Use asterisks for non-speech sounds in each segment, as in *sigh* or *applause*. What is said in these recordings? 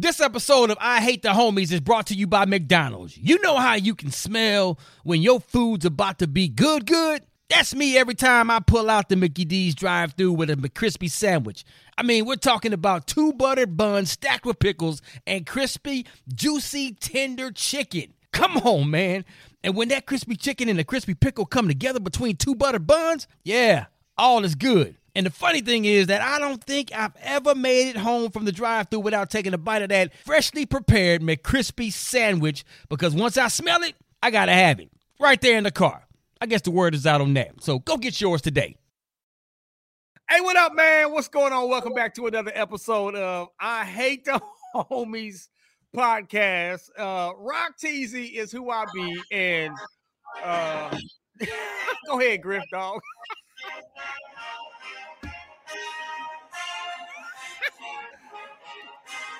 This episode of I Hate the Homies is brought to you by McDonald's. You know how you can smell when your food's about to be good, good? That's me every time I pull out the Mickey D's drive through with a McCrispy sandwich. I mean, we're talking about two buttered buns stacked with pickles and crispy, juicy, tender chicken. Come on, man. And when that crispy chicken and the crispy pickle come together between two buttered buns, yeah, all is good. And the funny thing is that I don't think I've ever made it home from the drive-thru without taking a bite of that freshly prepared McCrispy sandwich because once I smell it, I gotta have it right there in the car. I guess the word is out on that. So go get yours today. Hey, what up, man? What's going on? Welcome back to another episode of I Hate the *laughs* Homies podcast. Uh Rock Teasy is who I be, and uh *laughs* go ahead, Griff Dog. *laughs*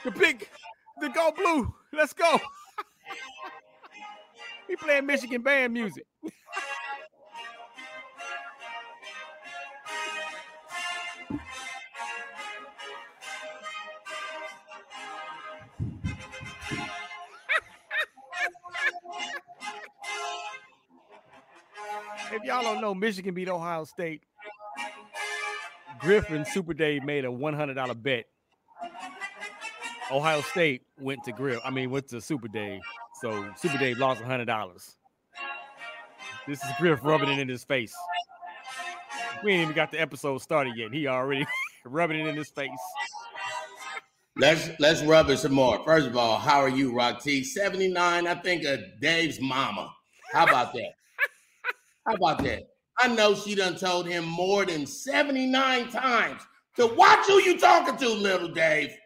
the big, the go blue. Let's go. he playing Michigan band music. if y'all don't know, Michigan beat Ohio State. Griffin Super Dave made a $100 bet. Ohio State went to Griff. I mean, went to Super Dave. So Super Dave lost $100. This is Griff rubbing it in his face. We ain't even got the episode started yet. He already *laughs* rubbing it in his face. Let's let's rub it some more. First of all, how are you, Rock T? 79, I think of Dave's mama. How about that? how about that? I know she done told him more than 79 times to watch who you talking to, little Dave.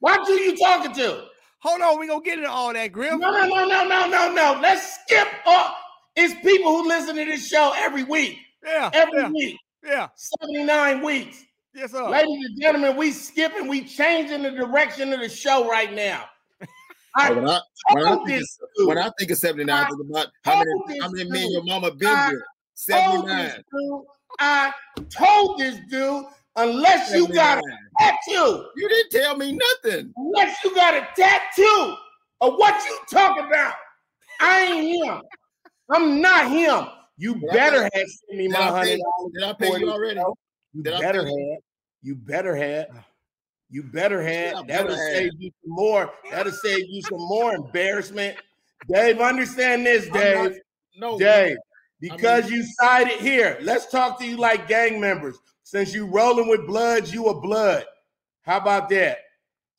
Watch who you talking to. Hold on, we gonna get into all that, Griff. No, no, no, no, no, no, no. Let's skip up. It's people who listen to this show every week. Yeah, Every yeah, week. yeah. 79 weeks. Yes, sir. Ladies and gentlemen, we skipping, we changing the direction of the show right now. I when I when I told think this of, when I think of 79, I think about how many how many me and dude, your mama been I here. told 79. dude, I told this dude, unless you got a tattoo, You didn't tell me nothing. unless you got a tattoo of what you talking about, I ain't him. I'm not him. You Did better have sent me my I hundred dollars. did I pay you already? You Did better have. you? Better have. You better have. I That would save you some more. That'll save you some more embarrassment. Dave, understand this, I'm not- Dave. No, Dave, because mean- you sided here. Let's talk to you like gang members. Since you rolling with bloods, you a blood. How about that?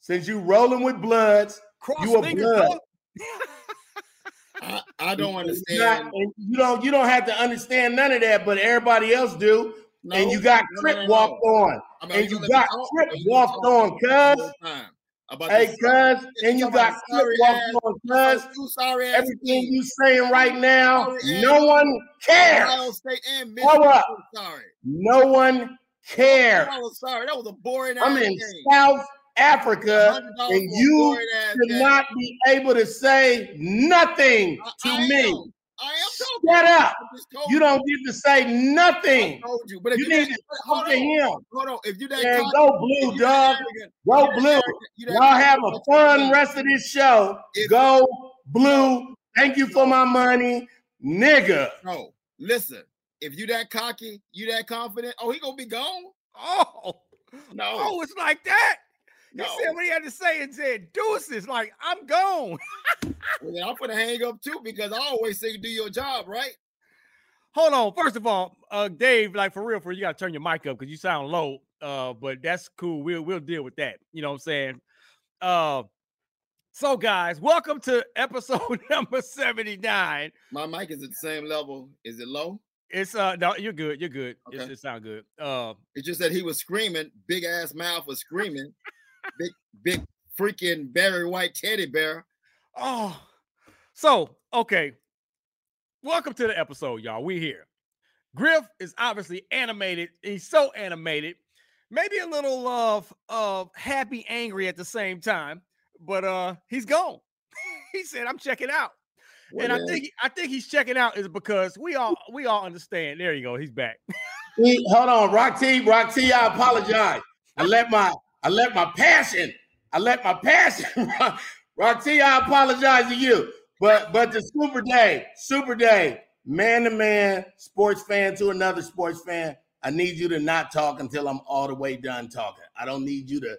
Since you rolling with bloods, Cross You a blood. I, I don't Not- understand. and you don't you don't have to understand none of that, but everybody else do. No, and you got no, Crip no, no, no. walked on. I mean, and you you gonna let me got talk? Crip Or you gonna walked on, the cuz. whole time About Hey, cuz, and you got about Crip walked on, cuz. Two sorry Everything teams. you saying right now, Sorry ass no one cares. Ohio State and Hold Michigan. up. was Sorry. No one I was sorry. That was a boring I'm in game. South Africa, and you should game. not be able to say nothing I- to I me. am. I am. Shut up. I just You don't get to say nothing. I told you. But if You you, need to hold talk to on, him. hold on. If you that cocky, go blue, you dog. Go blue. you Y'all have a fun rest of this show. If- Go blue. Thank you for my money, nigga. No, listen. If you that cocky, you that confident. Oh, he gonna be gone. Oh, No, oh, it's like that. You no. said what he had to say and said, deuces, like I'm gone. *laughs* Well, then I'm gonna hang up too because I always say do your job, right? Hold on. First of all, uh, Dave, like for real, for you gotta turn your mic up because you sound low. Uh, but that's cool. We'll we'll deal with that. You know what I'm saying? Uh so guys, welcome to *laughs* episode number 79. My mic is at the same level. Is it low? It's uh no, you're good, you're good. It's, Okay. it sound good. Uh It's just that he was screaming, big ass mouth was screaming, *laughs* big, big freaking Barry White teddy bear. oh so okay. Welcome to the episode, y'all. We here. Griff is obviously animated. He's so animated, maybe a little of uh, happy, angry at the same time. But uh, he's gone. *laughs* he said, "I'm checking out," and I think I think he's checking out is because we all we all understand. There you go. He's back. He- Hold on, Rock T, Rock T. I apologize. I let my I let my passion I let my passion *laughs* Rock T, I apologize to you. But but the Super Day, Super Day, man to man, sports fan to another sports fan. I need you to not talk until I'm all the way done talking. I don't need you to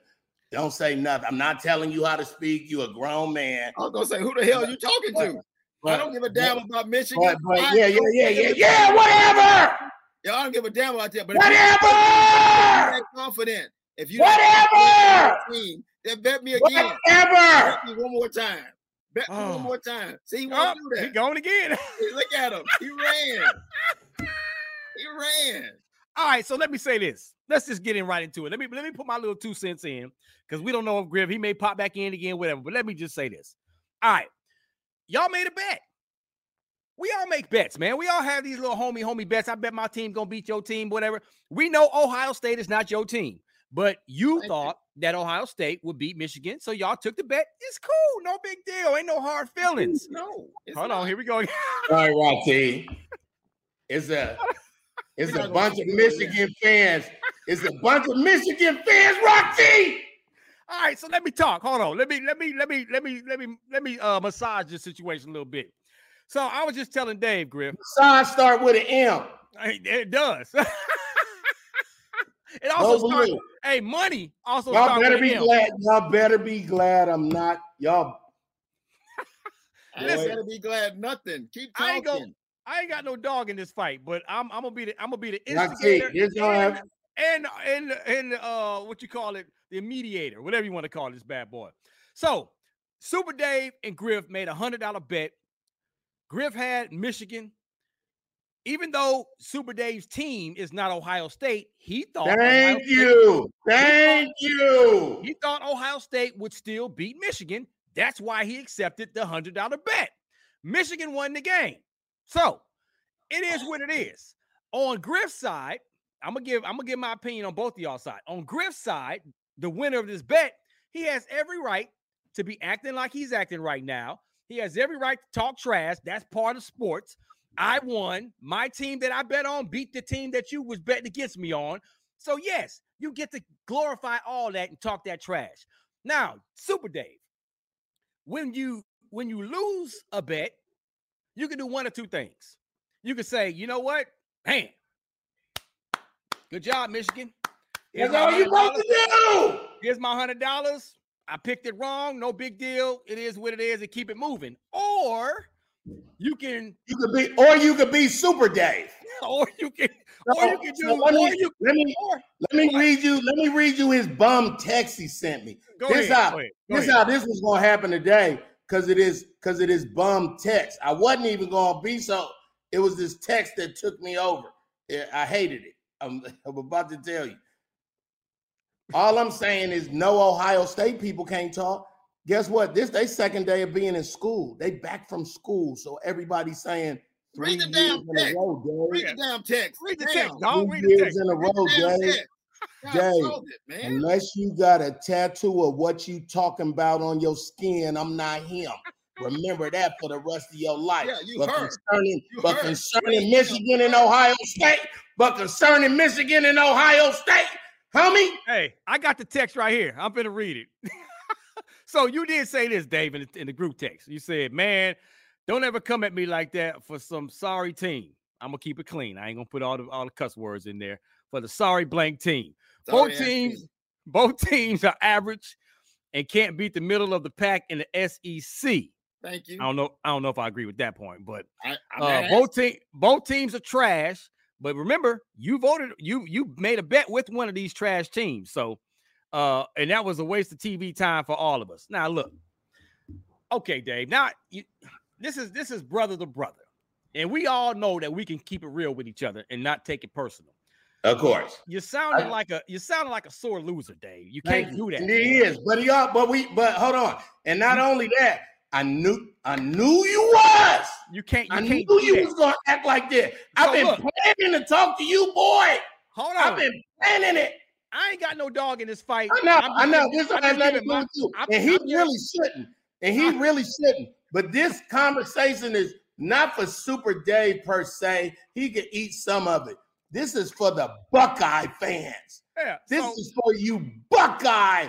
don't say nothing. I'm not telling you how to speak. You a grown man. I was gonna say, who the hell are you talking to? But, I don't give a damn but, about Michigan. But, but yeah, yeah, yeah, yeah, yeah, whatever. Yeah, I don't give a damn about that. But whatever. If you confident. If you whatever. Team, then bet me again. Whatever. Bet me one more time. Bet me oh. one more time. See, he won't oh, do that. He going again. *laughs* Look at him. He ran. he ran. All right, so let me say this. Let's just get in right into it. Let me let me put my little two cents in because we don't know if Griff he may pop back in again, whatever. But let me just say this. All right, y'all made a bet. We all make bets, man. We all have these little homie homie bets. I bet my team gonna beat your team, whatever. We know Ohio State is not your team, but you thought that Ohio State would beat Michigan, so y'all took the bet. It's cool, no big deal. Ain't no hard feelings. No, hold not. on, here we go. all right, Rocky. It's a *laughs* it's a bunch of Michigan fans. It's a bunch of Michigan fans, Rocky. All right, so let me talk. Hold on. Let me let me let me let me let me let me uh massage this situation a little bit. So I was just telling Dave Griff. Massage start with an M. It does. *laughs* it also starts. Hey, money also. Y'all better be M. glad. Y'all better be glad I'm not. Y'all. I better be glad nothing. Keep talking. I ain't, go, I ain't got no dog in this fight, but I'm I'm gonna be the I'm gonna be the instigator and, and and and uh what you call it the mediator, whatever you want to call this bad boy. So Super Dave and Griff made a hundred dollar bet. Griff had Michigan. Even though Super Dave's team is not Ohio State, he thought. Thank you. State, Thank he thought, you. He thought Ohio State would still beat Michigan. That's why he accepted the hundred dollar bet. Michigan won the game. So it is what it is. On Griff's side, I'm gonna give I'm gonna give my opinion on both of y'all side. On Griff's side, the winner of this bet, he has every right to be acting like he's acting right now. He has every right to talk trash. That's part of sports. I won. My team that I bet on beat the team that you was betting against me on. So yes, you get to glorify all that and talk that trash. Now, Super Dave, when you when you lose a bet, you can do one or two things. You can say, you know what? Man, good job, Michigan. Here's That's all you supposed to do. Here's my hundred dollars. I picked it wrong. No big deal. It is what it is, and keep it moving. Or you can you could be, or you could be Super Dave. *laughs* or you can, or you can do. So let me, you, let me, or, let me read you. Let me read you his bum text he sent me. Go this ahead, how, go ahead, go this ahead. how this was gonna happen today because it is because it is bum text. I wasn't even gonna be so. It was this text that took me over. I hated it. I'm, *laughs* I'm about to tell you. All I'm saying is no Ohio State people can't talk. Guess what? This they second day of being in school. They back from school, so everybody's saying three Read the damn text. Row, Read the damn text. Read the text. Don't read the text. in a row, Dave. Dave, unless you got a tattoo of what you talking about on your skin, I'm not him. Remember that for the rest of your life. Yeah, you but heard. Concerning, you but heard. concerning Michigan and Ohio State, but concerning Michigan and Ohio State, homie. Hey, I got the text right here. I'm gonna read it. *laughs* so you did say this, Dave, in the, in the group text. You said, "Man, don't ever come at me like that for some sorry team. I'm gonna keep it clean. I ain't gonna put all the all the cuss words in there for the sorry blank team. Sorry, both teams, both *laughs* teams are average and can't beat the middle of the pack in the SEC. Thank you. I don't know. I don't know if I agree with that point, but I, uh, both team both teams are trash. But remember, you voted. You you made a bet with one of these trash teams. So, uh, and that was a waste of TV time for all of us. Now look, okay, Dave. Now you, this is this is brother to brother, and we all know that we can keep it real with each other and not take it personal. Of course. You sounded like a you sounded like a sore loser, Dave. You can't do that. He is, but he are, but we but hold on. And not only that, I knew I knew you was. You can't. You I can't knew you that. was gonna act like this. So I've been look, planning to talk to you, boy. Hold on. I've been planning it. I ain't got no dog in this fight. I know. I know. This has nothing to do with you. And he I'm really shouldn't. And he really shouldn't. But this conversation is not for Super Dave per se. He could eat some of it. This is for the Buckeye fans. Yeah, this so, is for you Buckeye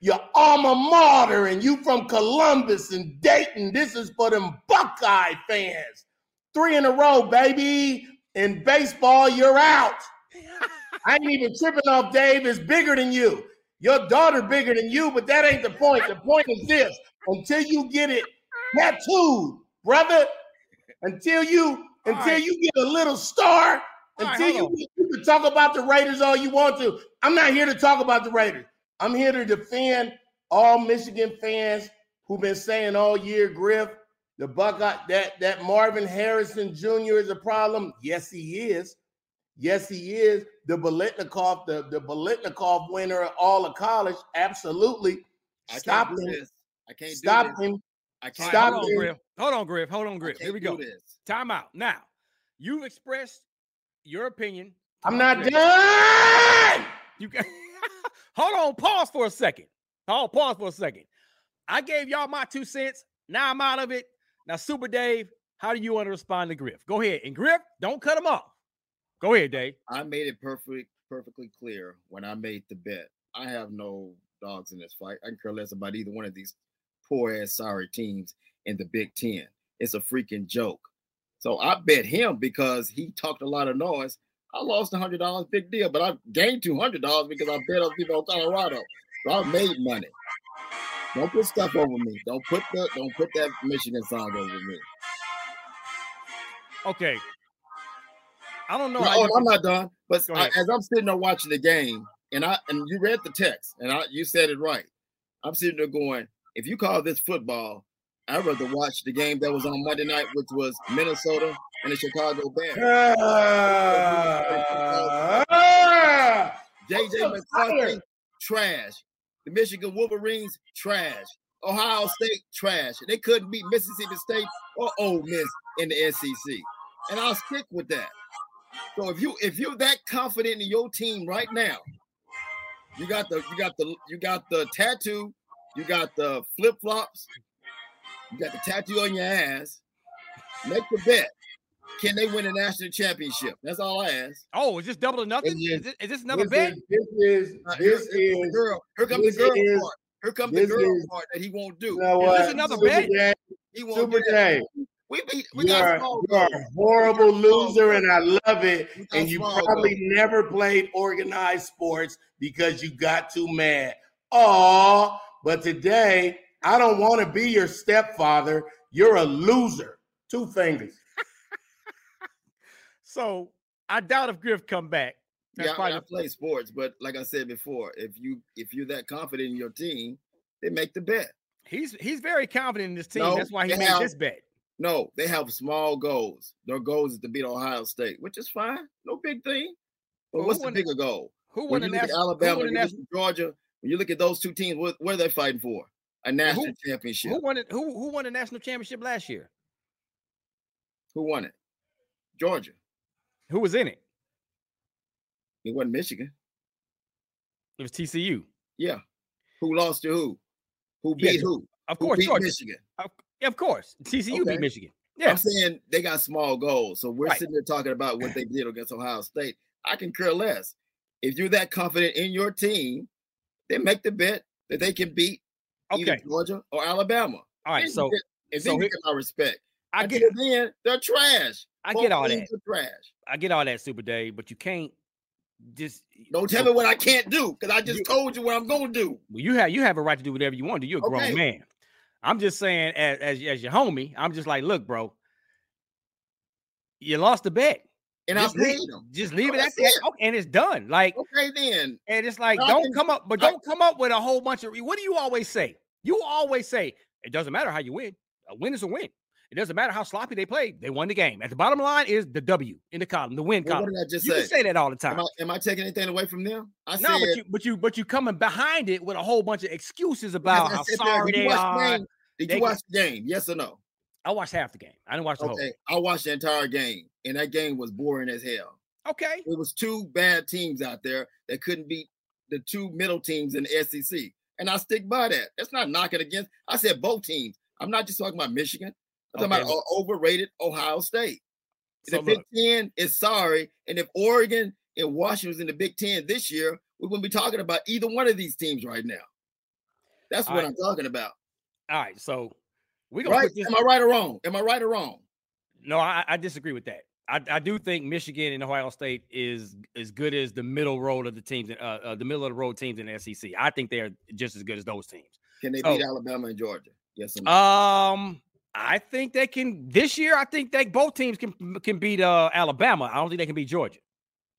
your alma mater, and you from Columbus and Dayton. This is for them Buckeye fans. Three in a row, baby. In baseball, you're out. *laughs* I ain't even tripping off Dave is bigger than you. Your daughter bigger than you, but that ain't the point. The point is this: until you get it tattooed, brother, until you until right. you get a little star, all until right, you, you can talk about the Raiders all you want to. I'm not here to talk about the Raiders. I'm here to defend all Michigan fans who've been saying all year, Griff, the Buckeye, that that Marvin Harrison Jr. is a problem. Yes, he is. Yes, he is. The Biletnikoff, the, the Biletnikoff winner of all of college. Absolutely. I Stop him. This. I can't Stop him. I can't. Stop hold on, him. Griff. Hold on, Griff. Hold on, Griff. Here we go. Time out. Now, you've expressed your opinion. I'm not done. You got *laughs* hold on, pause for a second. Hold, pause for a second. I gave y'all my two cents. Now I'm out of it. Now, Super Dave, how do you want to respond to Griff? Go ahead. And Griff, don't cut him off. Go ahead, Dave. I made it perfect, perfectly clear when I made the bet. I have no dogs in this fight. I can care less about either one of these poor ass sorry teams in the Big Ten. It's a freaking joke. So I bet him because he talked a lot of noise. I lost hundred dollars, big deal, but I gained two hundred dollars because I bet on people in Colorado. So I made money. Don't put stuff over me. Don't put the don't put that Michigan song over me. Okay, I don't know. No, oh, I'm not done. But I, as I'm sitting there watching the game, and I and you read the text, and I you said it right. I'm sitting there going, if you call this football, I'd rather watch the game that was on Monday night, which was Minnesota and *laughs* the Chicago Bears. Uh, JJ McCarthy, trash. The Michigan Wolverines, trash. Ohio State, trash. They couldn't beat Mississippi State or Ole Miss in the SEC. And I'll stick with that. So if you if you're that confident in your team right now, you got the you got the you got the tattoo, you got the flip flops, you got the tattoo on your ass. Make the bet. Can they win a national championship? That's all I ask. Oh, is this double or nothing? Is, is, this another this bet? Is, this is uh, this here, is girl. Here comes the girl is, part. Here comes the girl is, part that he won't do. You know is this another Super bet? Day, he won't Super do that. Day. We beat. We you are, you are a horrible loser, and I love it. And you probably goals. never played organized sports because you got too mad. Oh, but today I don't want to be your stepfather. You're a loser. Two fingers. So I doubt if Griff come back. That's yeah, I, mean, I play sports, but like I said before, if you if you're that confident in your team, they make the bet. He's he's very confident in this team. No, That's why he made have, this bet. No, they have small goals. Their goals is to beat Ohio State, which is fine. No big thing. But well, what's the bigger goal? Who won when the national? Alabama, when national, Georgia. When you look at those two teams, what, what are they fighting for? A national who, championship. Who won it? Who who won the national championship last year? Who won it? Georgia. Who was in it? It wasn't Michigan. It was TCU. Yeah. Who lost to who? Who beat yeah, who? Of course, who beat Georgia. Michigan. Of, of course, TCU okay. beat Michigan. Yeah. I'm saying they got small goals. So we're right. sitting there talking about what they did against Ohio State. I can care less. If you're that confident in your team, then make the bet that they can beat okay. Georgia or Alabama. All right. so if so get my respect. I get it then they're trash. I Both get all that. Trash. I get all that, Super Dave, but you can't just don't tell me what I can't do because I just you, told you what I'm going to do. Well, you have you have a right to do whatever you want to. You're a okay. grown man. I'm just saying, as, as as your homie, I'm just like, look, bro, you lost the bet. And just I paid leave, them. Just leave oh, it at that, okay, and it's done. Like okay, then. And it's like, don't come up, but don't come up with a whole bunch of. What do you always say? You always say it doesn't matter how you win. A win is a win. It doesn't matter how sloppy they play. They won the game. At the bottom line is the W in the column, the win well, column. What did I just you say? say that all the time. Am I, am I, taking anything away from them? I no, said, but you, but you, but you coming behind it with a whole bunch of excuses about how sorry they are. Did they you watch the game? Yes or no? I watched half the game. I didn't watch the okay. whole. I watched the entire game, and that game was boring as hell. Okay. It was two bad teams out there that couldn't beat the two middle teams in the SEC, and I stick by that. That's not knocking against. I said both teams. I'm not just talking about Michigan. I'm okay. talking about overrated Ohio State. So the Big Ten is sorry, and if Oregon and Washington was in the Big Ten this year, we wouldn't be talking about either one of these teams right now. That's what right. I'm talking about. All right, so we gonna right? This- Am I right or wrong? Am I right or wrong? No, I, I disagree with that. I, I, do think Michigan and Ohio State is as good as the middle road of the teams, uh, uh, the middle of the road teams in the SEC. I think they're just as good as those teams. Can they beat Alabama and Georgia? Yes. No? Um, I think they can this year. I think they both teams can can beat uh, Alabama. I don't think they can beat Georgia.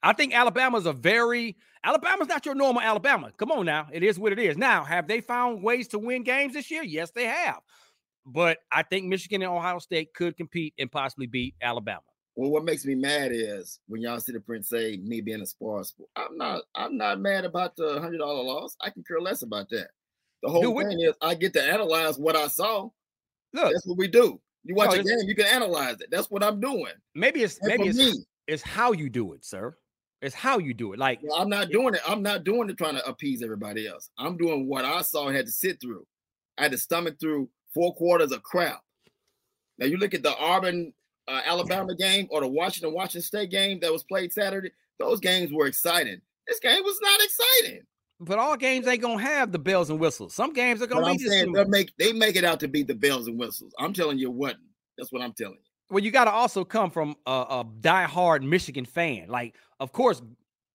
I think Alabama's a very Alabama's not your normal Alabama. Come on now, it is what it is. Now, have they found ways to win games this year? Yes, they have. But I think Michigan and Ohio State could compete and possibly beat Alabama. Well, what makes me mad is when y'all see the print say me being a sports. I'm not. I'm not mad about the hundred dollar loss. I can care less about that. The whole Dude, thing is I get to analyze what I saw. Look, that's what we do. You watch no, a game, you can analyze it. That's what I'm doing. Maybe it's maybe it's, me, it's how you do it, sir. It's how you do it. Like well, I'm not doing it. I'm not doing it trying to appease everybody else. I'm doing what I saw and had to sit through. I had to stomach through four quarters of crap. Now you look at the Auburn uh, Alabama game or the Washington Washington State game that was played Saturday. Those games were exciting. This game was not exciting. But all games ain't gonna have the bells and whistles. Some games are gonna but be. I'm saying they make they make it out to be the bells and whistles. I'm telling you what. That's what I'm telling you. Well, you got to also come from a, a diehard Michigan fan. Like, of course,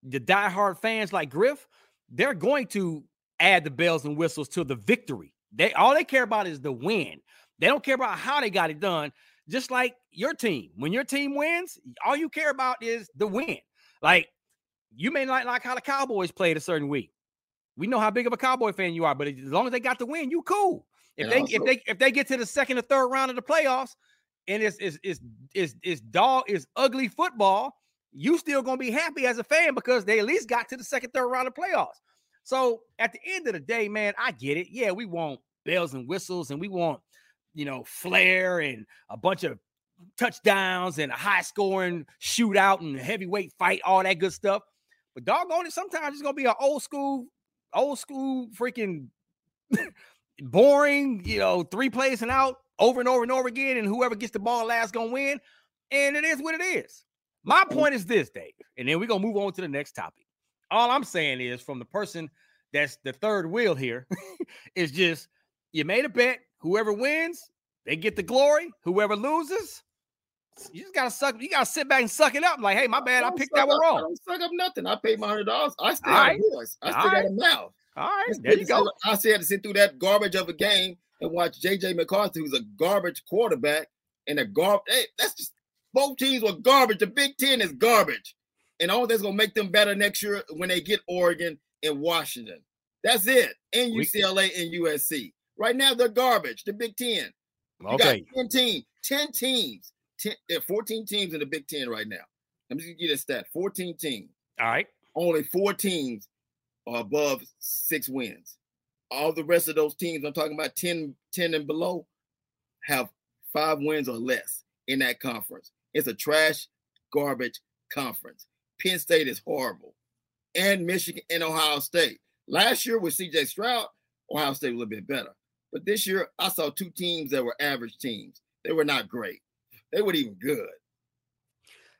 the diehard fans like Griff, they're going to add the bells and whistles to the victory. They all they care about is the win. They don't care about how they got it done. Just like your team, when your team wins, all you care about is the win. Like you may not like how the Cowboys played a certain week. We know how big of a Cowboy fan you are, but as long as they got the win, you cool. If and they also, if they if they get to the second or third round of the playoffs and it's it's it's it's, it's dog is ugly football, you still gonna be happy as a fan because they at least got to the second, third round of playoffs. So at the end of the day, man, I get it. Yeah, we want bells and whistles and we want, you know, flair and a bunch of touchdowns and a high scoring shootout and heavyweight fight, all that good stuff. But doggone it, sometimes it's gonna be an old school, old school freaking *laughs* boring, you know, three plays and out over and over and over again, and whoever gets the ball last gonna win. And it is what it is. My point is this, Dave, and then we're gonna move on to the next topic. All I'm saying is from the person that's the third wheel here *laughs* is just you made a bet. Whoever wins, they get the glory. Whoever loses, you just gotta suck. You gotta sit back and suck it up. Like, hey, my bad, I, I picked that one wrong. I don't suck up nothing. I paid my hundred dollars. I still All have a voice. I still All got right. a mouth. All right, there you go. I still had to sit through that garbage of a game and watch JJ McCarthy, who's a garbage quarterback, and a garbage. Hey, that's just both teams were garbage. The Big Ten is garbage, and all that's gonna make them better next year when they get Oregon and Washington. That's it. And UCLA and USC. Right now they're garbage. The Big Ten. You okay. got 10 teams, 10 teams, 10, eh, 14 teams in the Big Ten right now. Let me give you a stat 14 teams. All right. Only four teams are above six wins. All the rest of those teams, I'm talking about 10, 10 and below, have five wins or less in that conference. It's a trash, garbage conference. Penn State is horrible. And Michigan and Ohio State. Last year with CJ Stroud, Ohio State was a little bit better. But this year, I saw two teams that were average teams. They were not great. They weren't even good.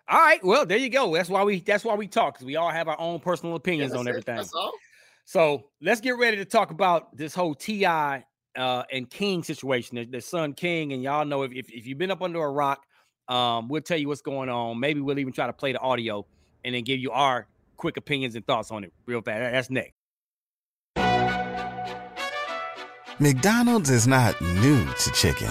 All right. Well, there you go. That's why we that's why we talk because we all have our own personal opinions yeah, on everything. That's all. So let's get ready to talk about this whole T.I. Uh, and King situation. The, the son King, and y'all know if, if, if you've been up under a rock, um, we'll tell you what's going on. Maybe we'll even try to play the audio and then give you our quick opinions and thoughts on it real fast. That's next. McDonald's is not new to chicken.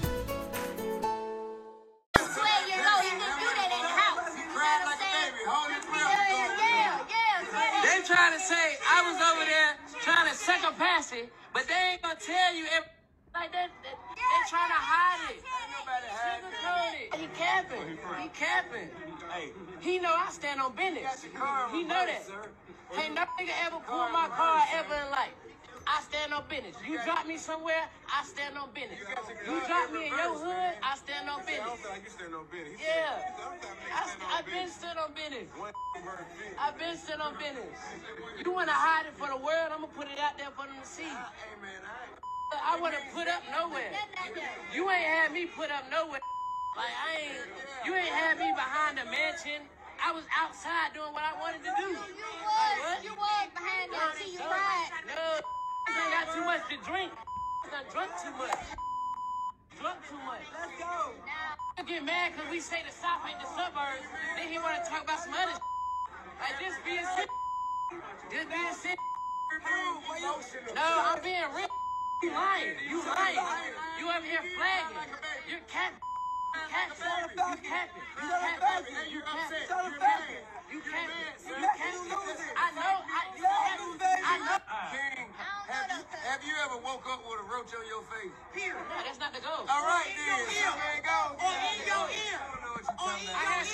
He capping. He know I stand on business. He know that. Ain't no nigga ever pull my car ever in life. I stand on business. You drop me somewhere, I stand on business. You drop me in your hood, I stand on business. Yeah. I, I been stood on business. I been stood on business. You wanna hide it for the world, I'm gonna put it out there for them to see. I wouldn't put up nowhere. You ain't had me put up nowhere. Like I ain't you ain't had me behind a mansion. I was outside doing what I wanted to do. You was, you was behind that till you cried. No, I got too much to drink. I drunk too much. Drunk too much. Let's go. I get mad because we say the South ain't the suburbs. Then he want to talk about some other Like this being sick. *laughs* This being sick. *laughs* No, I'm being real. You lying. You lying. You over here flagging. You're cat. You. You. You. You. I know. I, you. I know. King, have you, have you ever woke up with a roach on your face? No, that's not the goal. All right, then. There you go. Or in your ear. I don't know what you're talking about.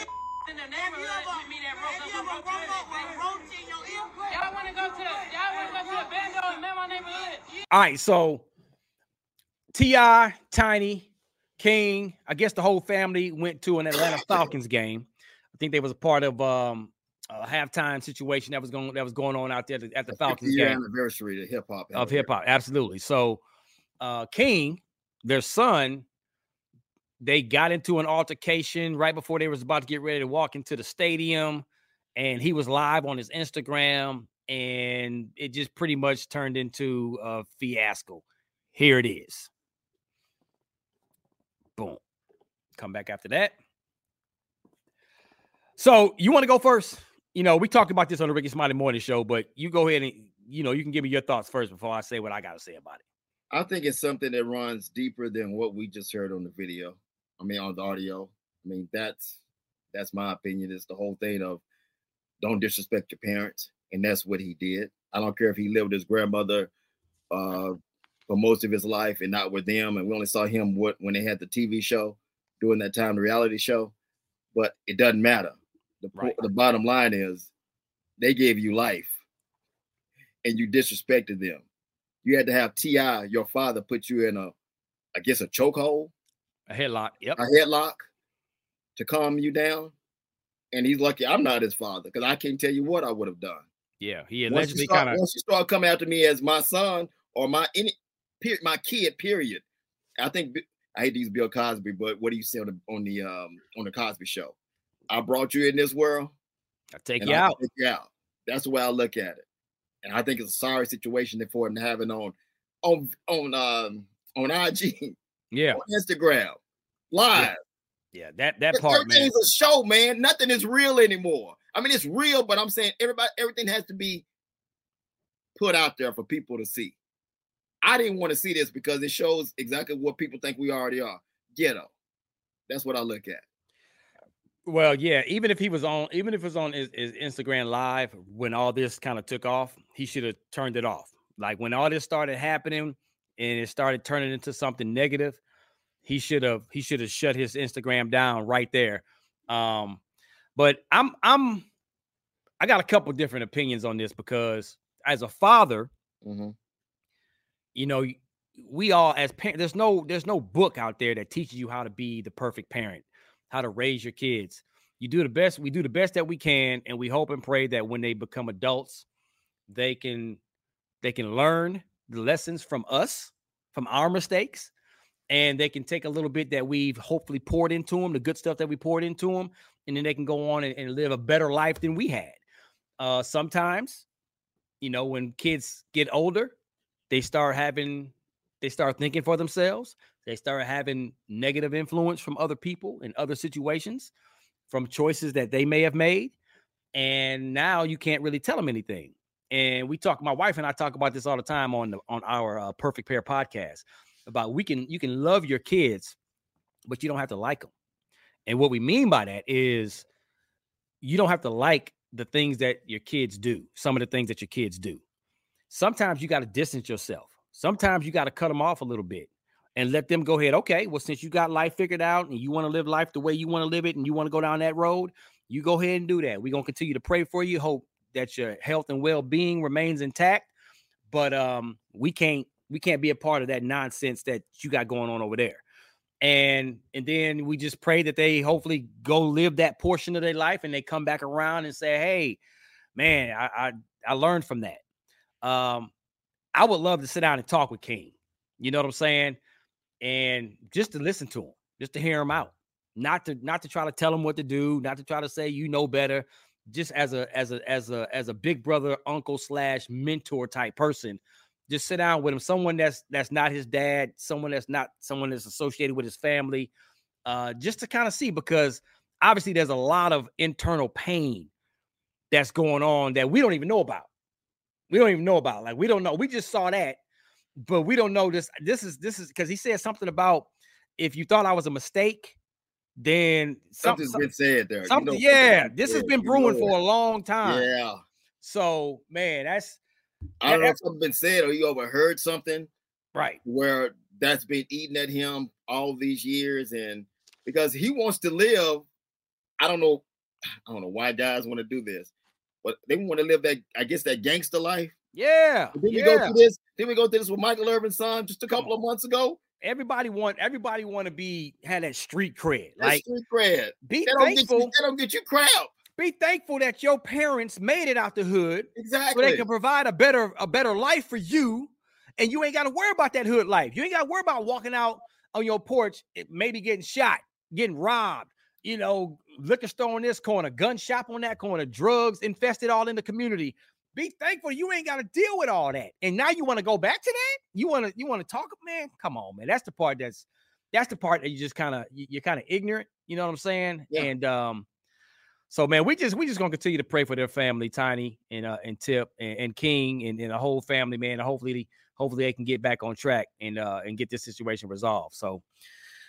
in the neighborhood with me that broke up with roach woke up in it. roach in your ear? Y'all want to go to y'all want to go to the bando in my neighborhood? All right, so T.I., Tiny, King, I guess the whole family went to an Atlanta Falcons game. I think they was a part of um, a halftime situation that was going that was going on out there at the Falcons year game anniversary of hip hop. of hip hop. Absolutely. So, uh, King, their son, they got into an altercation right before they was about to get ready to walk into the stadium, and he was live on his Instagram, and it just pretty much turned into a fiasco. Here it is. Boom. Come back after that. So you want to go first? You know, we talked about this on the Rickey Smiley Morning Show, but you go ahead and you know you can give me your thoughts first before I say what I got to say about it. I think it's something that runs deeper than what we just heard on the video. I mean, on the audio. I mean, that's that's my opinion. It's the whole thing of don't disrespect your parents, and that's what he did. I don't care if he lived with his grandmother uh, for most of his life and not with them, and we only saw him what when they had the TV show during that time, the reality show. But it doesn't matter. The Right. the bottom line is they gave you life, and you disrespected them. You had to have T.I., your father, put you in a, I guess, a chokehold, A headlock. Yep. a headlock, to calm you down. And he's lucky I'm not his father because I can't tell you what I would have done. Yeah. He allegedly kind of. once you start coming after me as my son or my any period, my kid, period. I think I hate to use Bill Cosby, but what do you say on the on the um on the Cosby show? I brought you in this world, I take you I'll out. take you out. That's the way I look at it. And I think it's a sorry situation for him to have it on on on um on IG, Yeah. on Instagram, live. Yeah. That that But part, man. Everything's a show, man. Nothing is real anymore. I mean, it's real, but I'm saying everybody, everything has to be put out there for people to see. I didn't want to see this because it shows exactly what people think we already are. Ghetto. That's what I look at. Well, yeah. Even if he was on, even if it was on his, his Instagram live when all this kind of took off, he should have turned it off. Like when all this started happening and it started turning into something negative, he should have he should have shut his Instagram down right there. Um, but I'm I'm I got a couple different opinions on this because as a father, Mhm. You know we all as parents there's no there's no book out there that teaches you how to be the perfect parent how to raise your kids. You do the best we do the best that we can and we hope and pray that when they become adults they can they can learn the lessons from us from our mistakes and they can take a little bit that we've hopefully poured into them the good stuff that we poured into them and then they can go on and, and live a better life than we had. Uh sometimes you know when kids get older they start having they start thinking for themselves they start having negative influence from other people in other situations from choices that they may have made and now you can't really tell them anything and we talk my wife and i talk about this all the time on the on our uh, perfect pair podcast about we can you can love your kids but you don't have to like them and what we mean by that is you don't have to like the things that your kids do, some of the things that your kids do. Sometimes you got to distance yourself. Sometimes you got to cut them off a little bit and let them go ahead. Okay, well, since you got life figured out and you want to live life the way you want to live it and you want to go down that road, you go ahead and do that. We're gonna continue to pray for you. Hope that your health and well-being remains intact. But um, we can't we can't be a part of that nonsense that you got going on over there. And and then we just pray that they hopefully go live that portion of their life and they come back around and say, Hey, man, I I, I learned from that. Um, I would love to sit down and talk with King. You know what I'm saying? And just to listen to him, just to hear him out. Not to not to try to tell him what to do, not to try to say you know better, just as a as a as a as a big brother, uncle slash mentor type person. Just sit down with him, someone that's that's not his dad, someone that's not someone that's associated with his family, uh, just to kind of see because obviously there's a lot of internal pain that's going on that we don't even know about. We don't even know about. Like we don't know. We just saw that, but we don't know this. This is this is because he said something about if you thought I was a mistake, then something's something, been said there. You know, yeah, this has been you brewing know for a long time. Yeah. So, man, that's I don't know that- if something been said or he overheard something right. where that's been eating at him all these years, and because he wants to live, I don't know, I don't know why guys want to do this, they want to live that, I guess, that gangster life. Yeah, Did we go yeah. through this? Did we go through this with Michael Irvin's son just a couple of months ago? Everybody want everybody want to be had that street cred. That's Like, street cred. be don't get thankful. you. They don't get you crap. Be thankful that your parents made it out the hood Exactly. so they can provide a better a better life for you, and you ain't got to worry about that hood life. You ain't got to worry about walking out on your porch, maybe getting shot, getting robbed. You know, liquor store on this corner, gun shop on that corner, drugs infested all in the community. Be thankful you ain't got to deal with all that. And now you want to go back to that? You want to you want to talk, man? Come on, man. That's the part that's that's the part that you just kind of you're kind of ignorant. You know what I'm saying? Yeah. And um, so man, we just we just gonna continue to pray for their family, Tiny and uh and Tip and, and King and, and the whole family, man. And hopefully, hopefully they can get back on track and uh and get this situation resolved. So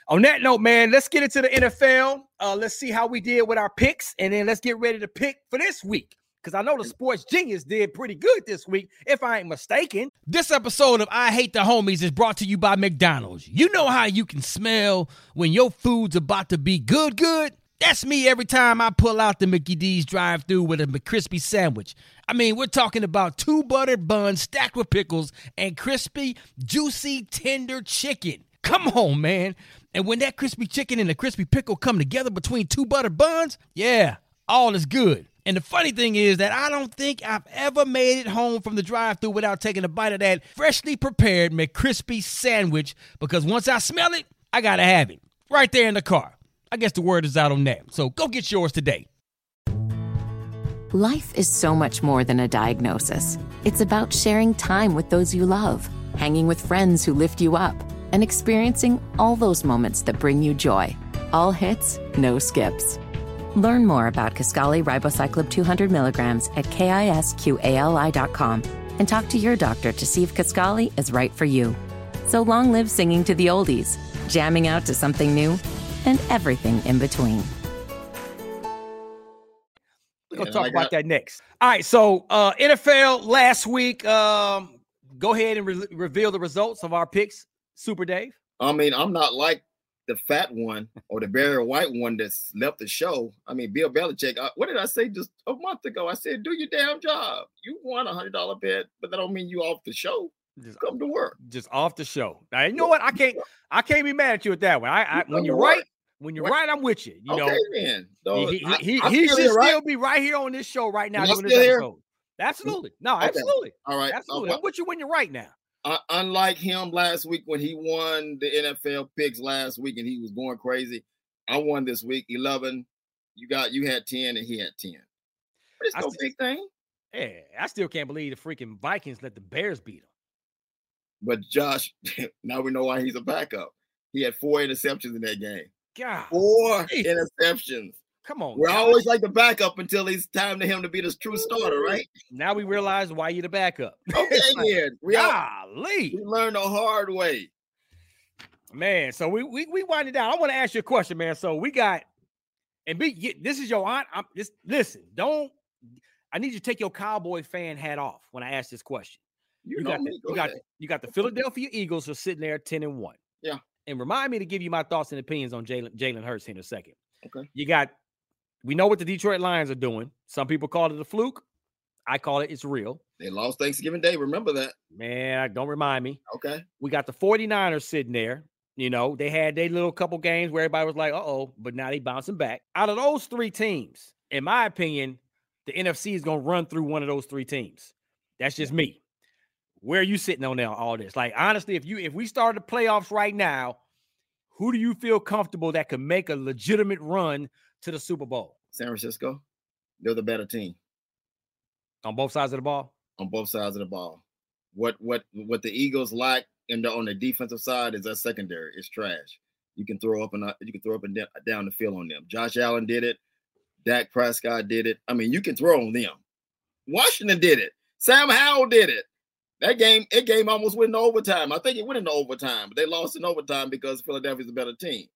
on that note, man, let's get into the NFL. Uh let's see how we did with our picks, and then let's get ready to pick for this week. Because I know the sports genius did pretty good this week, if I ain't mistaken. This episode of I Hate the Homies is brought to you by McDonald's. You know how you can smell when your food's about to be good, good? That's me every time I pull out the Mickey D's drive through with a McCrispy sandwich. I mean, we're talking about two buttered buns stacked with pickles and crispy, juicy, tender chicken. Come on, man. And when that crispy chicken and the crispy pickle come together between two butter buns, yeah, all is good. And the funny thing is that I don't think I've ever made it home from the drive through without taking a bite of that freshly prepared McCrispy sandwich because once I smell it, I gotta have it right there in the car. I guess the word is out on that. So go get yours today. Life is so much more than a diagnosis. It's about sharing time with those you love, hanging with friends who lift you up, and experiencing all those moments that bring you joy. All hits, no skips. Learn more about Kisqali Ribociclib 200 milligrams at kisqali.com and talk to your doctor to see if Kisqali is right for you. So long live singing to the oldies, jamming out to something new, and everything in between. We're gonna And talk I about that next. All right, so uh NFL last week. Um, go ahead and re- reveal the results of our picks, Super Dave. I mean, I'm not like the fat one or the very white one that's left the show. I mean, Bill Belichick. I, what did I say just a month ago? I said, "Do your damn job. You won a hundred dollar bet, but that don't mean you off the show. Just, Come to work." just off the show. Now you know what? I can't. I can't be mad at you with that one. I, I when you're right, when you're What? right, I'm with you. You know, okay, then. So, he, he, I- he, I'm he should right? still be right here on this show right now I doing this still here? episode. Absolutely, no, Okay. absolutely, All right. absolutely. Uh, I'm with you when you're right now. Uh, unlike him last week when he won the NFL picks last week and he was going crazy, I won this week 11. You got you had 10 and he had 10. But it's I no st- big thing. Yeah, I still can't believe the freaking Vikings let the Bears beat them. But Josh, *laughs* now we know why he's a backup. He had four interceptions in that game. God, Four interceptions. Come on. We're always like the backup until it's time to him to be the true starter, right? now we realize why you're the backup. *laughs* Okay, like, yeah. We, all, Golly. we learned the hard way. Man, so we we we wind it down. I want to ask you a question, man. So we got and be this is your aunt. I'm this listen, don't I need you to take your Cowboy fan hat off when I ask this question. You, You got the. Go you got the, you got the Philadelphia Eagles who are sitting there 10 and 1. Yeah. And remind me to give you my thoughts and opinions on Jalen Jalen Hurts in a second. Okay. You got we know what the Detroit Lions are doing. Some people call it a fluke. I call it it's real. They lost Thanksgiving Day. Remember that. Man, don't remind me. Okay. We got the 49ers sitting there. You know, they had their little couple games where everybody was like, uh oh, but now they bouncing back. Out of those three teams, in my opinion, the NFC is going to run through one of those three teams. That's just me. Where are you sitting on now, all this? Like, honestly, if you if we started the playoffs right now, who do you feel comfortable that could make a legitimate run to the Super Bowl San Francisco, they're the better team on both sides of the ball? on both sides of the ball. What what what the Eagles lack in the on the defensive side is that secondary. It's trash. You can throw up and uh, you can throw up and down the field on them. Josh Allen did it. Dak Prescott did it. I mean, you can throw on them. Washington did it. Sam Howell did it. That game, it game almost went into overtime. I think it went into overtime, but they lost in overtime because Philadelphia's a better team.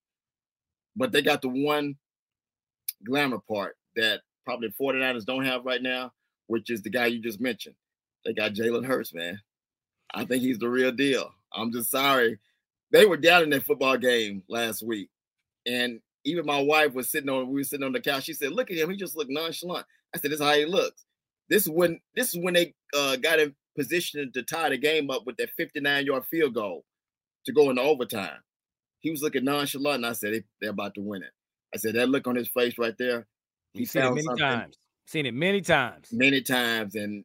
But they got the one glamour part that probably the 49ers don't have right now, which is the guy you just mentioned. They got Jalen Hurts, man. I think he's the real deal. I'm just sorry. They were down in that football game last week. And even my wife was sitting on, we were sitting on the couch. She said, Look at him. He just looked nonchalant. I said, This is how he looks. This is when this is when they uh, got in position to tie the game up with that 59 yard field goal to go into overtime. He was looking nonchalant, and I said, they, They're about to win it. I said, That look on his face right there. He seen it many something times. Seen it many times. many times. And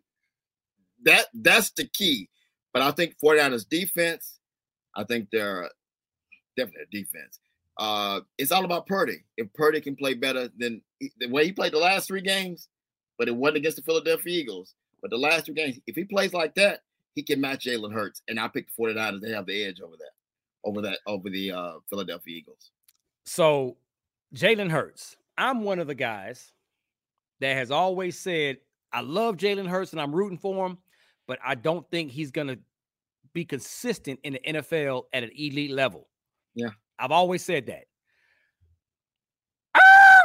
that that's the key. But I think 49ers defense, I think they're definitely a defense. Uh, it's all about Purdy. If Purdy can play better than the way he played the last three games, but it wasn't against the Philadelphia Eagles. But the last two games, if he plays like that, he can match Jalen Hurts. And I picked the 49ers. They have the edge over that, over that, over the uh, Philadelphia Eagles. So, Jalen Hurts, I'm one of the guys that has always said, I love Jalen Hurts and I'm rooting for him, but I don't think he's going to be consistent in the NFL at an elite level. Yeah. I've always said that. Ah!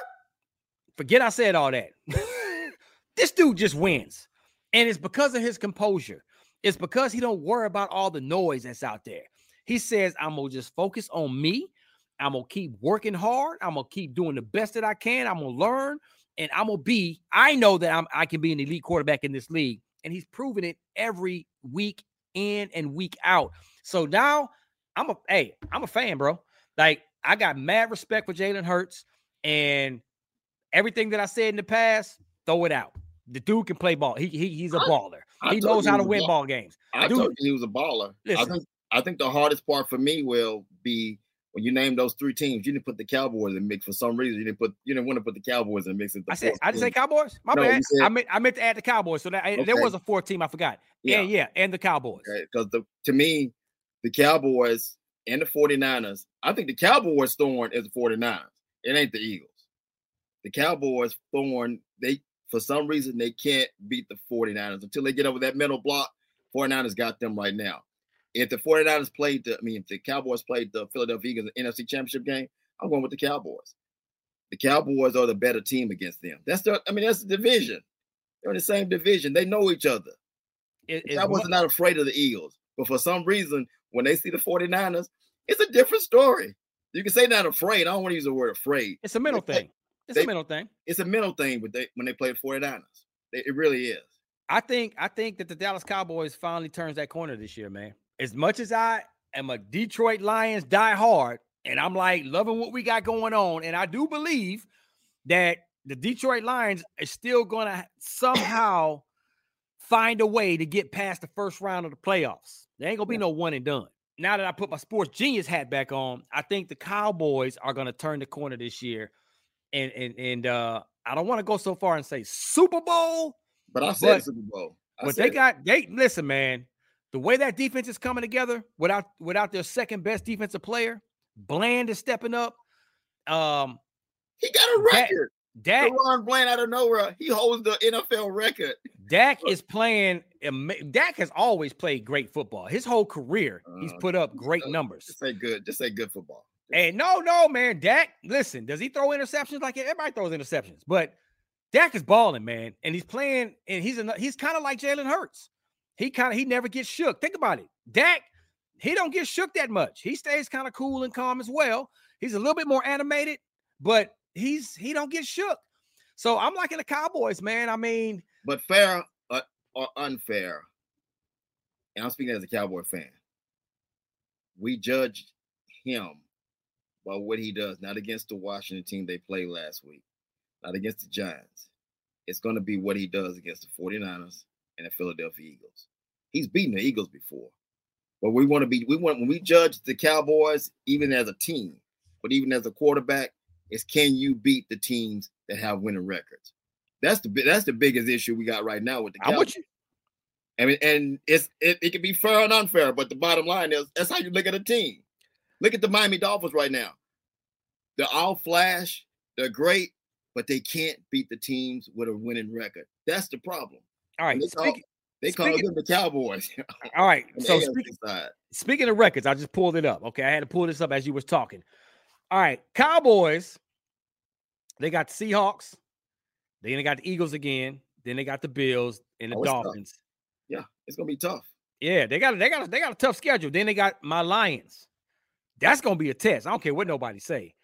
Forget I said all that. *laughs* this dude just wins. And it's because of his composure. It's because he don't worry about all the noise that's out there. He says, I'm gonna just focus on me. I'm gonna keep working hard. I'm gonna keep doing the best that I can. I'm gonna learn, and I'm gonna be. I know that I'm. I can be an elite quarterback in this league, and he's proven it every week in and week out. So now I'm a. Hey, I'm a fan, bro. Like I got mad respect for Jalen Hurts, and everything that I said in the past, throw it out. The dude can play ball. He, he he's a I- baller. I he knows how to win ball- ball games. I Dude, told you he was a baller. I listen. think I think the hardest part for me will be when you name those three teams. You didn't put the Cowboys in the mix for some reason. You didn't put you didn't want to put the Cowboys in the mix. the I said I just say. Cowboys. My No, bad. said- I meant I meant to add the Cowboys. So that I- there was a fourth team. I forgot. Yeah. And yeah, and the Cowboys. because the to me, the Cowboys and the 49ers, I think the Cowboys thorn is the 49ers. It ain't the Eagles. The Cowboys thorn, they for some reason they can't beat the 49ers until they get over that mental block. 49ers got them right now. If the 49ers played the, I mean, if the Cowboys played the Philadelphia Eagles in the NFC Championship game, I'm going with the Cowboys. The Cowboys are the better team against them. That's the, I mean, that's the division. They're in the same division. They know each other. It- it's was one- not afraid of the Eagles, but for some reason, when they see the 49ers, it's a different story. You can say not afraid. I don't want to use the word afraid. it's a mental they- thing. It's they- a mental thing. It's a mental thing but they, when they play the 49ers. It, it really is. I think I think that the Dallas Cowboys finally turns that corner this year, man. As much as I am a Detroit Lions die hard, and I'm like loving what we got going on, and I do believe that the Detroit Lions is still going to somehow find a way to get past the first round of the playoffs. There ain't gonna be no one and done. Now that I put my sports genius hat back on, I think the Cowboys are gonna turn the corner this year. And and and uh I don't want to go so far and say Super Bowl, But I said But- Super Bowl. I but they got they listen, man. The way that defense is coming together without without their second best defensive player, Bland is stepping up. Um, he got a Dak- record. Dak DaRon Bland out of nowhere. He holds the NFL record. Dak is playing. Dak has always played great football. His whole career, he's Uh, put up great numbers. Just say good. Just say good football. And no, no, man, Dak. Listen, does he throw interceptions like everybody throws interceptions? But Dak is balling, man, and he's playing, and he's a, he's kind of like Jalen Hurts. He kind of he never gets shook. Think about it. Dak, he don't get shook that much. He stays kind of cool and calm as well. He's a little bit more animated, but he's he don't get shook. So I'm liking the Cowboys, man. I mean, But fair uh, or unfair, and I'm speaking as a Cowboy fan, we judged him by what he does, not against the Washington team they played last week, not against the Giants. It's going to be what he does against the 49ers and the Philadelphia Eagles. He's beaten the Eagles before. But we want to be, we want, when we judge the Cowboys, even as a team, but even as a quarterback, is can you beat the teams that have winning records? That's the that's the biggest issue we got right now with the Cowboys. I mean, and it's it, it can be fair and unfair, but the bottom line is that's how you look at a team. Look at the Miami Dolphins right now. They're all flash, they're great, but they can't beat the teams with a winning record. That's the problem. All right, they call, speaking, they call speaking- them the Cowboys. all right. So speaking, speaking of records, I just pulled it up. Okay, I had to pull this up as you was talking. All right, Cowboys. They got the Seahawks. Then they got the Eagles again. Then they got the Bills and the Oh, it's tough. Dolphins. yeah, it's gonna be tough. Yeah, they got they got they got a tough schedule. Then they got my Lions. That's gonna be a test. I don't care what nobody say.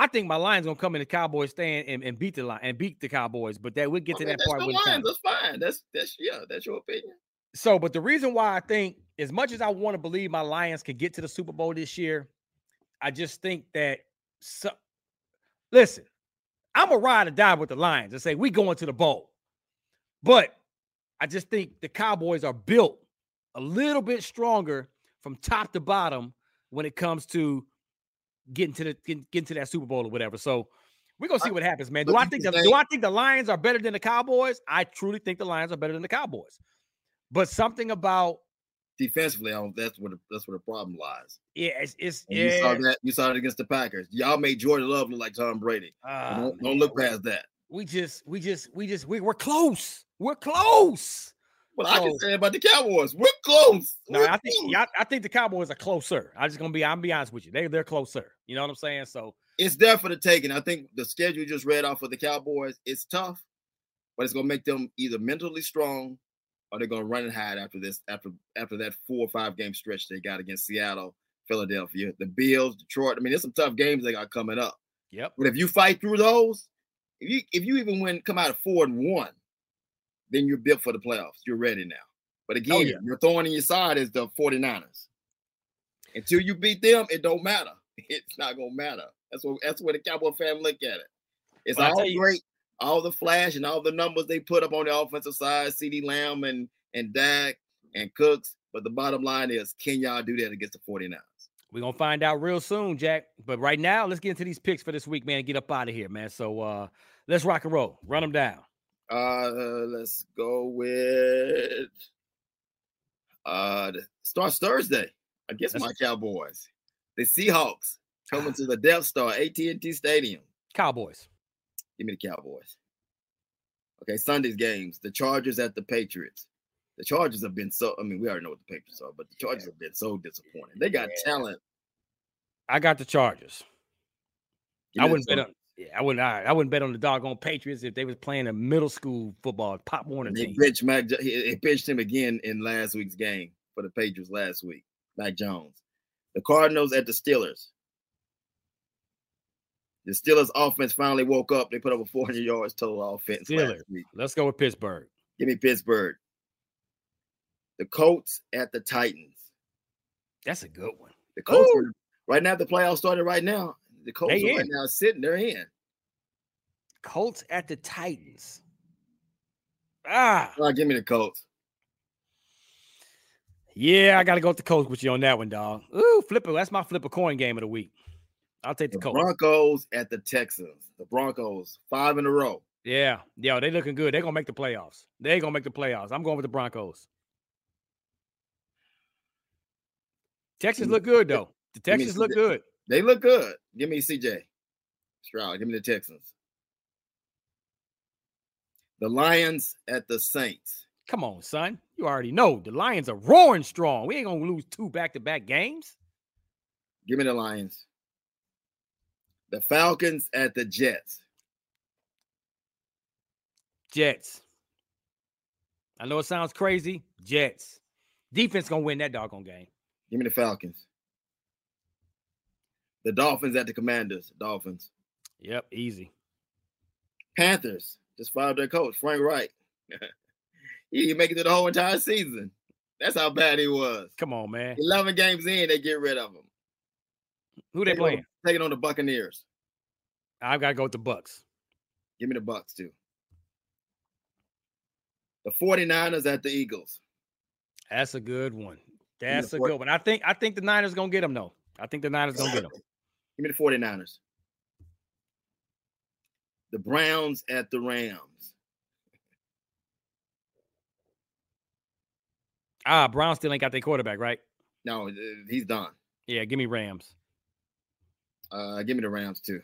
I think my Lions gonna come in the Cowboys stand and, and beat the line and beat the Cowboys, but that we'll get oh, to I mean, that part the when it's time. Lions. That's fine. That's that's yeah, that's your opinion. So, but the reason why I think, as much as I want to believe my Lions could get to the Super Bowl this year, I just think that. So, listen, I'm a ride or die with the Lions and say we going to the bowl, but I just think the Cowboys are built a little bit stronger from top to bottom when it comes to getting to the getting, getting to that Super Bowl or whatever. So. We're gonna see what happens, man. Do I think the, do I think the Lions are better than the Cowboys? I truly think the Lions are better than the Cowboys. But something about Defensively, I don't, that's where the, that's where the problem lies. yeah, it's, it's And You saw that. You saw it against the Packers. Y'all made Jordan Love look like Tom Brady. Ah, don't, don't look past that. We just, we just, we just, we, we're close. We're close. Well, I can So- say about the Cowboys. We're close. No, We're I think, close. I I think the Cowboys are closer. I'm just gonna be, I'm be honest with you. They, they're closer. You know what I'm saying? So it's there for the taking. I think the schedule you just read off for the Cowboys is tough, but it's gonna make them either mentally strong or they're gonna run and hide after this, after after that four or five game stretch they got against Seattle, Philadelphia, the Bills, Detroit. I mean, there's some tough games they got coming up. yep. But if you fight through those, if you if you even win, come out of four and one, then you're built for the playoffs. You're ready now. But again, Oh, yeah. your thorn in your side is the 49ers. Until you beat them, it don't matter. *laughs* It's not gonna matter. That's what that's what the Cowboy fan look at it. It's Well, all you- great, all the flash and all the numbers they put up on the offensive side, CeeDee Lamb and and Dak and Cooks. But the bottom line is, can y'all do that against the 49ers? We're gonna find out real soon, Jack. But right now, let's get into these picks for this week, man. and Get up out of here, man. So uh let's rock and roll. Run them down. Uh, let's go with uh starts Thursday. I guess That's- my Cowboys, the Seahawks coming *sighs* to the Death Star AT&T Stadium. Cowboys. Give me the Cowboys. Okay, Sunday's games. The Chargers at the Patriots. The Chargers have been so. I mean, we already know what the Patriots are, but the Chargers have been so disappointing. They got talent. I got the Chargers. I wouldn't bet on. I wouldn't. I, wouldn't bet on the doggone Patriots if they was playing a middle school football, Pop Warner They team. benched Mac. He benched him again in last week's game for the Patriots last week. Mac Jones. The Cardinals at the Steelers. The Steelers offense finally woke up. They put up a 400 yards total offense Steelers. last week. Let's go with Pittsburgh. Give me Pittsburgh. The Colts at the Titans. That's a good one. The Colts Ooh. right now. The playoffs started right now. The Colts They are right in. now sitting. They're in. Colts at the Titans. Ah, right, give me the Colts. yeah, I got to go with the Colts with you on that one, dog. Ooh, flipper. That's my flipper coin game of the week. I'll take the The Colts. Broncos at the Texans. The Broncos five in a row. Yeah, yeah, they looking good. They're gonna make the playoffs. They're gonna make the playoffs. I'm going with the Broncos. Texas look good though. The Texans look good. They look good. Give me CJ Stroud. Give me the Texans. The Lions at the Saints. Come on, son. You already know the Lions are roaring strong. We ain't gonna lose two back-to-back games. Give me the Lions. The Falcons at the Jets. Jets. I know it sounds crazy. Jets. Defense gonna win that doggone game. Give me the Falcons. The Dolphins at the Commanders. Dolphins. Yep, easy. Panthers just fired their coach, Frank Reich. *laughs* he didn't make it to the whole entire season. That's how bad he was. Come on, man. 11 games in, they get rid of him. Who they Take it playing? on- Take on the Buccaneers. I've got to go with the Bucks. Give me the Bucks too. The 49ers at the Eagles. That's a good one. That's a good one. I think I think the Niners gonna get them though. I think the Niners gonna get them. Give me the 49ers. The Browns at the Rams. Ah, Brown still ain't got their quarterback, right? No, uh, he's done. Yeah, give me Rams. Uh, give me the Rams too.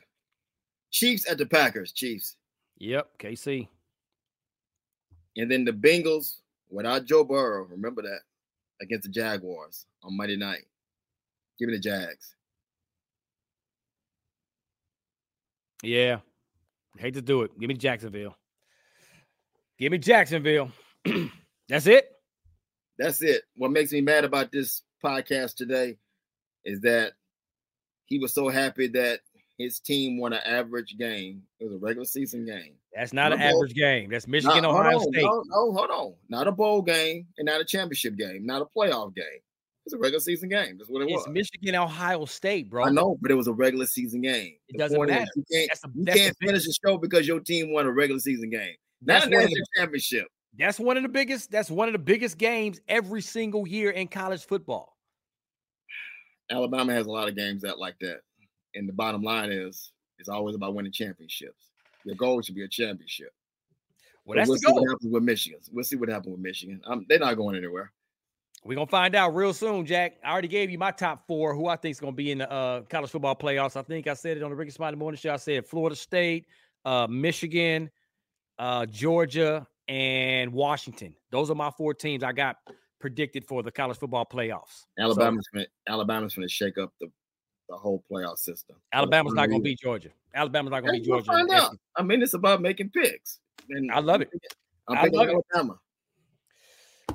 Chiefs at the Packers. Chiefs. Yep, KC. And then the Bengals without Joe Burrow. Remember that against the Jaguars on Monday night. Give me the Jags. Yeah. Hate to do it. Give me Jacksonville. Give me Jacksonville. *clears throat* That's it. That's it. What makes me mad about this podcast today is that he was so happy that his team won an average game. It was a regular season game. That's not an bowl- average game. That's Michigan, Not- Ohio on, State. No, no, hold on. Not a bowl game and not a championship game, not a playoff game. It's a regular season game. That's what it It's was. Michigan, Ohio State, bro. I know, but it was a regular season game. It The doesn't is, matter. You can't, That's the- you that's can't finish the show because your team won a regular season game. That's Not a one of national championship. That's one of the biggest. That's one of the biggest games every single year in college football. Alabama has a lot of games that like that. And the bottom line is, it's always about winning championships. Your goal should be a championship. Well, that's we'll the see what happens with Michigan. We'll see what happens with Michigan. Um, they're not going anywhere. We're gonna find out real soon, Jack. I already gave you my top four. Who I think is gonna be in the uh, college football playoffs. I think I said it on the Rickey Smiley Morning Show. I said Florida State, uh, Michigan, uh, Georgia, and Washington. Those are my four teams I got predicted for the college football playoffs. So, Alabama's gonna, Alabama's going to shake up the, the whole playoff system. Alabama's not gonna be. beat Georgia. Alabama's not gonna beat Georgia. find out. I mean, it's about making picks. And I love it. I'm I picking love it. Alabama.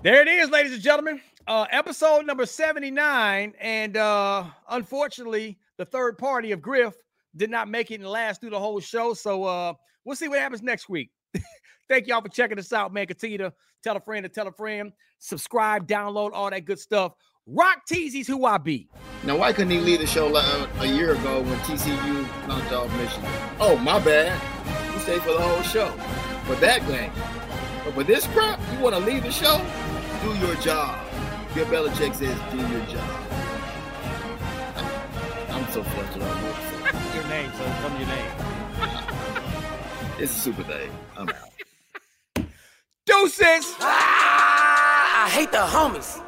There it is, ladies and gentlemen. Uh, episode number 79. And uh, unfortunately, the third party of Griff did not make it and last through the whole show. So uh, we'll see what happens next week. *laughs* Thank y'all for checking us out, man. Continue to tell a friend to tell a friend. Subscribe, download, all that good stuff. Rock Teasy's who I be. Now, why couldn't he leave the show like, a year ago when TCU knocked off Michigan? Oh, my bad. You stayed for the whole show. For that game. But for this crap, you want to leave the show? Do your job. Bill Belichick says, do your job. I'm so flustered. I don't know Your name, so come your name. what to say. It's a super day. I'm out. Deuces. Ah, I hate the homies.